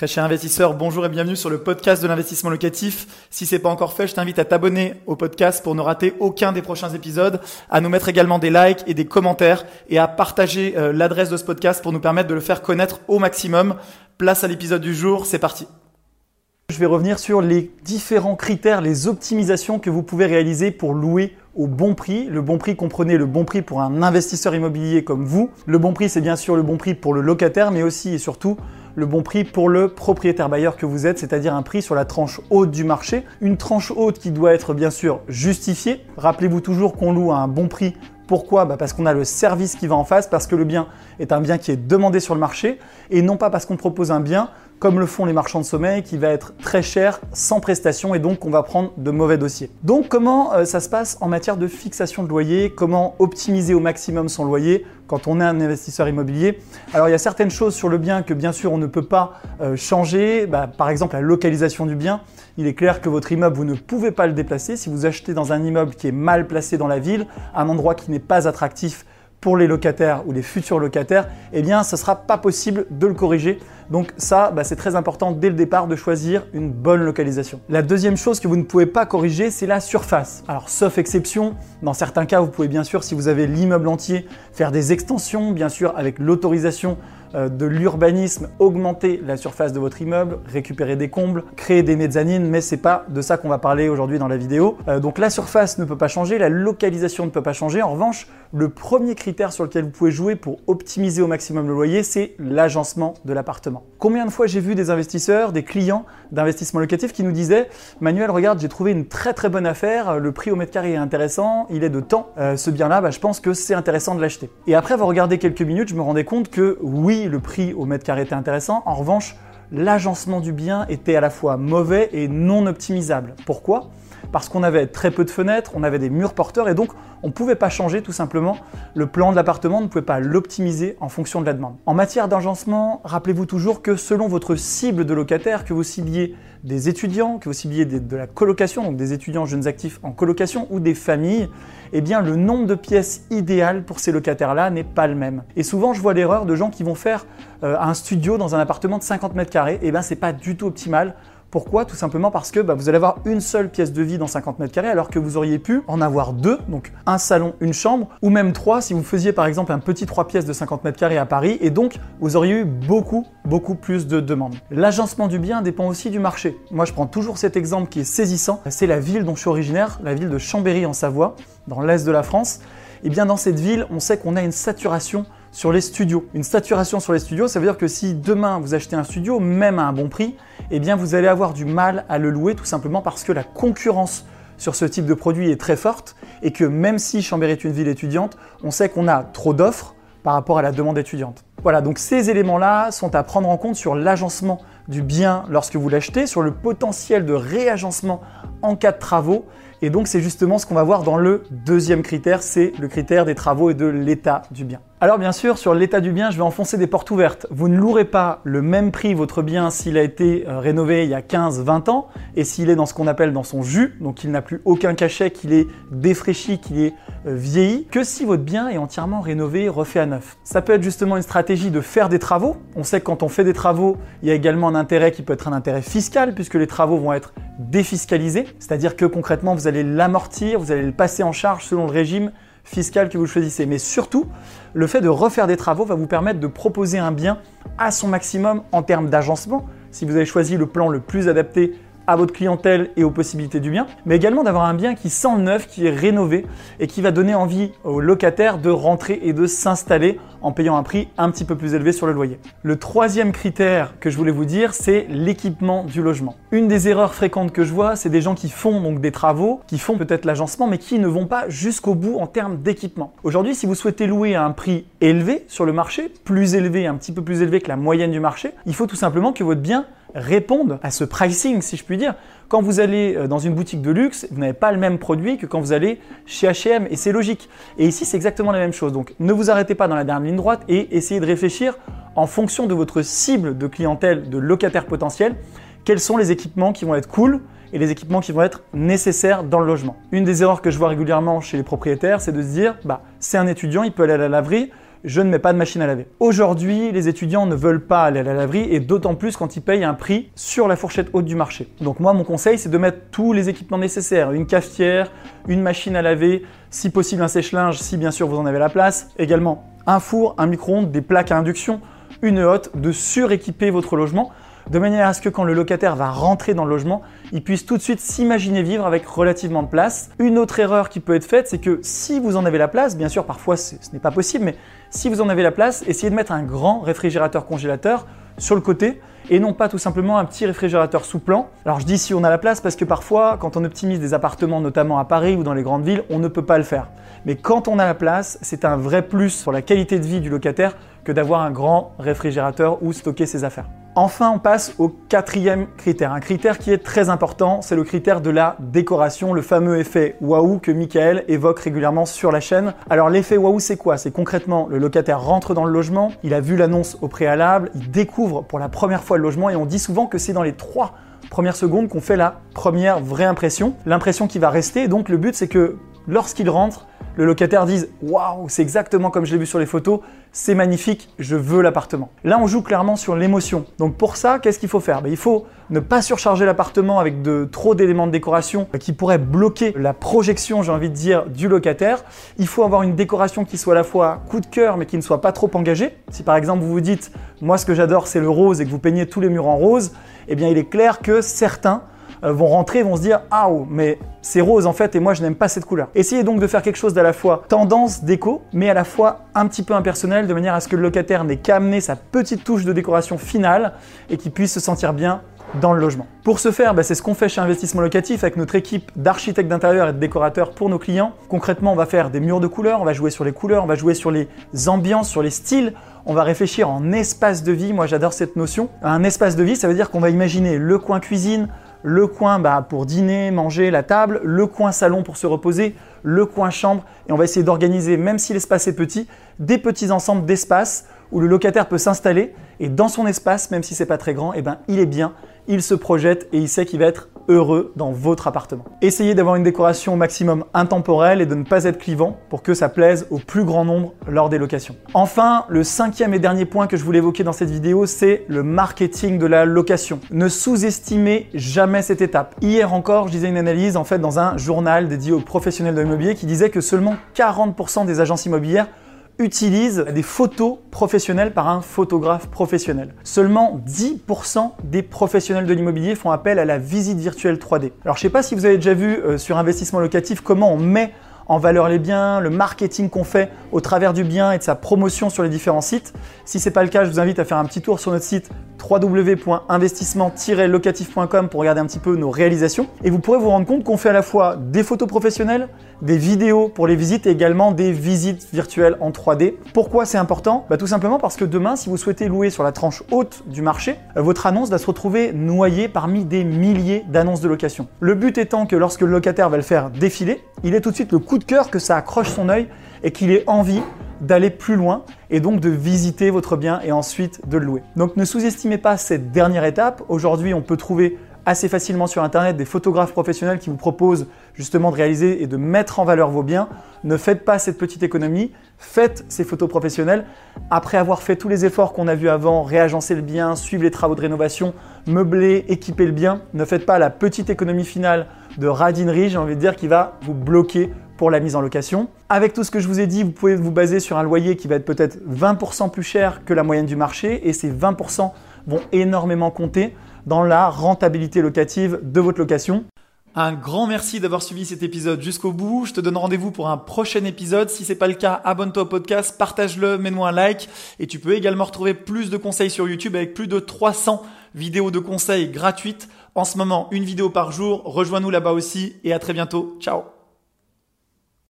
Très cher investisseur, bonjour et bienvenue sur le podcast de l'investissement locatif. Si c'est pas encore fait, je t'invite à t'abonner au podcast pour ne rater aucun des prochains épisodes, à nous mettre également des likes et des commentaires et à partager euh, l'adresse de ce podcast pour nous permettre de le faire connaître au maximum. Place à l'épisode du jour, c'est parti. Je vais revenir sur les différents critères, les optimisations que vous pouvez réaliser pour louer au bon prix. Le bon prix, comprenez le bon prix pour un investisseur immobilier comme vous. Le bon prix, c'est bien sûr le bon prix pour le locataire, mais aussi et surtout le bon prix pour le propriétaire bailleur que vous êtes, c'est-à-dire un prix sur la tranche haute du marché. Une tranche haute qui doit être bien sûr justifiée. Rappelez-vous toujours qu'on loue à un bon prix pourquoi? Bah, Parce qu'on a le service qui va en face, parce que le bien est un bien qui est demandé sur le marché, et non pas parce qu'on propose un bien comme le font les marchands de sommeil, qui va être très cher, sans prestation, et donc on va prendre de mauvais dossiers. Donc comment euh, ça se passe en matière de fixation de loyer? Comment optimiser au maximum son loyer quand on est un investisseur immobilier? Alors il y a certaines choses sur le bien que bien sûr on ne peut pas euh, changer, bah, par exemple la localisation du bien. Il est clair que votre immeuble, vous ne pouvez pas le déplacer. Si vous achetez dans un immeuble qui est mal placé dans la ville, un endroit qui n'est pas attractif, pour les locataires ou les futurs locataires, eh bien, ce ne sera pas possible de le corriger. Donc ça, bah, c'est très important dès le départ de choisir une bonne localisation. La deuxième chose que vous ne pouvez pas corriger, c'est la surface. Alors, sauf exception, dans certains cas, vous pouvez bien sûr, si vous avez l'immeuble entier, faire des extensions, bien sûr, avec l'autorisation euh, de l'urbanisme, augmenter la surface de votre immeuble, récupérer des combles, créer des mezzanines, mais c'est pas de ça qu'on va parler aujourd'hui dans la vidéo. Euh, donc la surface ne peut pas changer, la localisation ne peut pas changer. En revanche, le premier critère sur lequel vous pouvez jouer pour optimiser au maximum le loyer, c'est l'agencement de l'appartement. Combien de fois j'ai vu des investisseurs, des clients d'investissement locatif qui nous disaient Manuel, regarde, j'ai trouvé une très très bonne affaire, le prix au mètre carré est intéressant, il est de temps, euh, ce bien-là, bah, je pense que c'est intéressant de l'acheter. Et après avoir regardé quelques minutes, je me rendais compte que oui, le prix au mètre carré était intéressant. En revanche, l'agencement du bien était à la fois mauvais et non optimisable. Pourquoi? Parce qu'on avait très peu de fenêtres, on avait des murs porteurs et donc on ne pouvait pas changer tout simplement le plan de l'appartement, on ne pouvait pas l'optimiser en fonction de la demande. En matière d'agencement, rappelez-vous toujours que selon votre cible de locataire, que vous cibliez des étudiants, que vous cibliez de la colocation, donc des étudiants jeunes actifs en colocation ou des familles, eh bien le nombre de pièces idéales pour ces locataires-là n'est pas le même. Et souvent je vois l'erreur de gens qui vont faire euh, un studio dans un appartement de 50 mètres carrés, et eh bien c'est pas du tout optimal pourquoi Tout simplement parce que bah, vous allez avoir une seule pièce de vie dans 50 mètres carrés alors que vous auriez pu en avoir deux, donc un salon, une chambre, ou même trois si vous faisiez par exemple un petit trois pièces de 50 mètres carrés à Paris et donc vous auriez eu beaucoup, beaucoup plus de demandes. L'agencement du bien dépend aussi du marché. Moi je prends toujours cet exemple qui est saisissant, c'est la ville dont je suis originaire, la ville de Chambéry en Savoie, dans l'est de la France. Et eh bien dans cette ville, on sait qu'on a une saturation sur les studios. Une saturation sur les studios, ça veut dire que si demain vous achetez un studio, même à un bon prix, eh bien vous allez avoir du mal à le louer tout simplement parce que la concurrence sur ce type de produit est très forte et que même si Chambéry est une ville étudiante, on sait qu'on a trop d'offres par rapport à la demande étudiante. Voilà, donc ces éléments-là sont à prendre en compte sur l'agencement du bien lorsque vous l'achetez, sur le potentiel de réagencement en cas de travaux et donc c'est justement ce qu'on va voir dans le deuxième critère, c'est le critère des travaux et de l'état du bien. Alors bien sûr, sur l'état du bien, je vais enfoncer des portes ouvertes. Vous ne louerez pas le même prix votre bien s'il a été euh, rénové il y a 15-20 ans et s'il est dans ce qu'on appelle dans son jus, donc il n'a plus aucun cachet, qu'il est défraîchi, qu'il est euh, vieilli, que si votre bien est entièrement rénové, refait à neuf. Ça peut être justement une stratégie de faire des travaux. On sait que quand on fait des travaux, il y a également un intérêt qui peut être un intérêt fiscal puisque les travaux vont être défiscalisés, c'est-à-dire que concrètement vous allez l'amortir, vous allez le passer en charge selon le régime fiscal que vous choisissez. Mais surtout, le fait de refaire des travaux va vous permettre de proposer un bien à son maximum en termes d'agencement. Si vous avez choisi le plan le plus adapté à votre clientèle et aux possibilités du bien, mais également d'avoir un bien qui sent neuf, qui est rénové et qui va donner envie aux locataires de rentrer et de s'installer en payant un prix un petit peu plus élevé sur le loyer. Le troisième critère que je voulais vous dire, c'est l'équipement du logement. Une des erreurs fréquentes que je vois, c'est des gens qui font donc des travaux, qui font peut-être l'agencement, mais qui ne vont pas jusqu'au bout en termes d'équipement. Aujourd'hui, si vous souhaitez louer à un prix élevé sur le marché, plus élevé, un petit peu plus élevé que la moyenne du marché, il faut tout simplement que votre bien répondent à ce pricing, si je puis dire. Quand vous allez euh, dans une boutique de luxe, vous n'avez pas le même produit que quand vous allez chez H&M et c'est logique. Et ici, c'est exactement la même chose. Donc, ne vous arrêtez pas dans la dernière ligne droite et essayez de réfléchir en fonction de votre cible de clientèle, de locataire potentiel, quels sont les équipements qui vont être cool et les équipements qui vont être nécessaires dans le logement. Une des erreurs que je vois régulièrement chez les propriétaires, c'est de se dire, bah, c'est un étudiant, il peut aller à la laverie, je ne mets pas de machine à laver. Aujourd'hui, les étudiants ne veulent pas aller à la laverie et d'autant plus quand ils payent un prix sur la fourchette haute du marché. Donc moi, mon conseil, c'est de mettre tous les équipements nécessaires, une cafetière, une machine à laver, si possible un sèche-linge, si bien sûr vous en avez la place, également un four, un micro-ondes, des plaques à induction, une hotte, de suréquiper votre logement de manière à ce que quand le locataire va rentrer dans le logement, il puisse tout de suite s'imaginer vivre avec relativement de place. Une autre erreur qui peut être faite, c'est que si vous en avez la place, bien sûr parfois ce n'est pas possible, mais si vous en avez la place, essayez de mettre un grand réfrigérateur congélateur sur le côté et non pas tout simplement un petit réfrigérateur sous plan. Alors je dis si on a la place parce que parfois quand on optimise des appartements notamment à Paris ou dans les grandes villes, on ne peut pas le faire. Mais quand on a la place, c'est un vrai plus pour la qualité de vie du locataire que d'avoir un grand réfrigérateur où stocker ses affaires. Enfin, on passe au quatrième critère. Un critère qui est très important, c'est le critère de la décoration, le fameux effet waouh que Michael évoque régulièrement sur la chaîne. Alors l'effet waouh, c'est quoi? C'est concrètement le locataire rentre dans le logement, il a vu l'annonce au préalable, il découvre pour la première fois le logement et on dit souvent que c'est dans les trois premières secondes qu'on fait la première vraie impression, l'impression qui va rester. Donc le but, c'est que lorsqu'il rentre, le locataire dise Waouh, c'est exactement comme je l'ai vu sur les photos, c'est magnifique, je veux l'appartement. Là, on joue clairement sur l'émotion. Donc pour ça, qu'est-ce qu'il faut faire? Ben, Il faut ne pas surcharger l'appartement avec de trop d'éléments de décoration qui pourraient bloquer la projection, j'ai envie de dire, du locataire. Il faut avoir une décoration qui soit à la fois coup de cœur, mais qui ne soit pas trop engagée. Si par exemple vous vous dites, moi ce que j'adore c'est le rose et que vous peignez tous les murs en rose, eh bien il est clair que certains euh, vont rentrer, vont se dire ah mais c'est rose en fait et moi je n'aime pas cette couleur. Essayez donc de faire quelque chose d'à la fois tendance déco, mais à la fois un petit peu impersonnel, de manière à ce que le locataire n'ait qu'à amener sa petite touche de décoration finale et qu'il puisse se sentir bien dans le logement. Pour ce faire, bah, c'est ce qu'on fait chez Investissement Locatif avec notre équipe d'architectes d'intérieur et de décorateurs pour nos clients. Concrètement, on va faire des murs de couleurs, on va jouer sur les couleurs, on va jouer sur les ambiances, sur les styles, on va réfléchir en espace de vie. Moi, j'adore cette notion. Un espace de vie, ça veut dire qu'on va imaginer le coin cuisine, le coin bah, pour dîner, manger, la table, le coin salon pour se reposer, le coin chambre. Et on va essayer d'organiser, même si l'espace est petit, des petits ensembles d'espace où le locataire peut s'installer. Et dans son espace, même si c'est pas très grand, eh ben, il est bien, il se projette et il sait qu'il va être heureux dans votre appartement. Essayez d'avoir une décoration au maximum intemporelle et de ne pas être clivant pour que ça plaise au plus grand nombre lors des locations. Enfin, le cinquième et dernier point que je voulais évoquer dans cette vidéo, c'est le marketing de la location. Ne sous-estimez jamais cette étape. Hier encore, je disais une analyse en fait dans un journal dédié aux professionnels de l'immobilier qui disait que seulement 40% des agences immobilières utilise des photos professionnelles par un photographe professionnel. Seulement 10% des professionnels de l'immobilier font appel à la visite virtuelle 3D. Alors je ne sais pas si vous avez déjà vu euh, sur investissement locatif comment on met en valeur les biens, le marketing qu'on fait au travers du bien et de sa promotion sur les différents sites. Si ce n'est pas le cas, je vous invite à faire un petit tour sur notre site www.investissement-locatif.com pour regarder un petit peu nos réalisations. Et vous pourrez vous rendre compte qu'on fait à la fois des photos professionnelles, des vidéos pour les visites et également des visites virtuelles en 3D. Pourquoi c'est important? Bah, Tout simplement parce que demain, si vous souhaitez louer sur la tranche haute du marché, euh, votre annonce va se retrouver noyée parmi des milliers d'annonces de location. Le but étant que lorsque le locataire va le faire défiler, il ait tout de suite le coup de cœur que ça accroche son œil et qu'il ait envie d'aller plus loin et donc de visiter votre bien et ensuite de le louer. Donc ne sous-estimez pas cette dernière étape. Aujourd'hui, on peut trouver assez facilement sur Internet des photographes professionnels qui vous proposent justement de réaliser et de mettre en valeur vos biens. Ne faites pas cette petite économie, faites ces photos professionnelles. Après avoir fait tous les efforts qu'on a vus avant, réagencer le bien, suivre les travaux de rénovation, meubler, équiper le bien, ne faites pas la petite économie finale de radinerie, j'ai envie de dire, qui va vous bloquer pour la mise en location. Avec tout ce que je vous ai dit, vous pouvez vous baser sur un loyer qui va être peut-être 20% plus cher que la moyenne du marché et ces 20% vont énormément compter dans la rentabilité locative de votre location. Un grand merci d'avoir suivi cet épisode jusqu'au bout. Je te donne rendez-vous pour un prochain épisode. Si c'est pas le cas, abonne-toi au podcast, partage-le, mets-moi un like. Et tu peux également retrouver plus de conseils sur YouTube avec plus de 300 vidéos de conseils gratuites. En ce moment, une vidéo par jour. Rejoins-nous là-bas aussi et à très bientôt. Ciao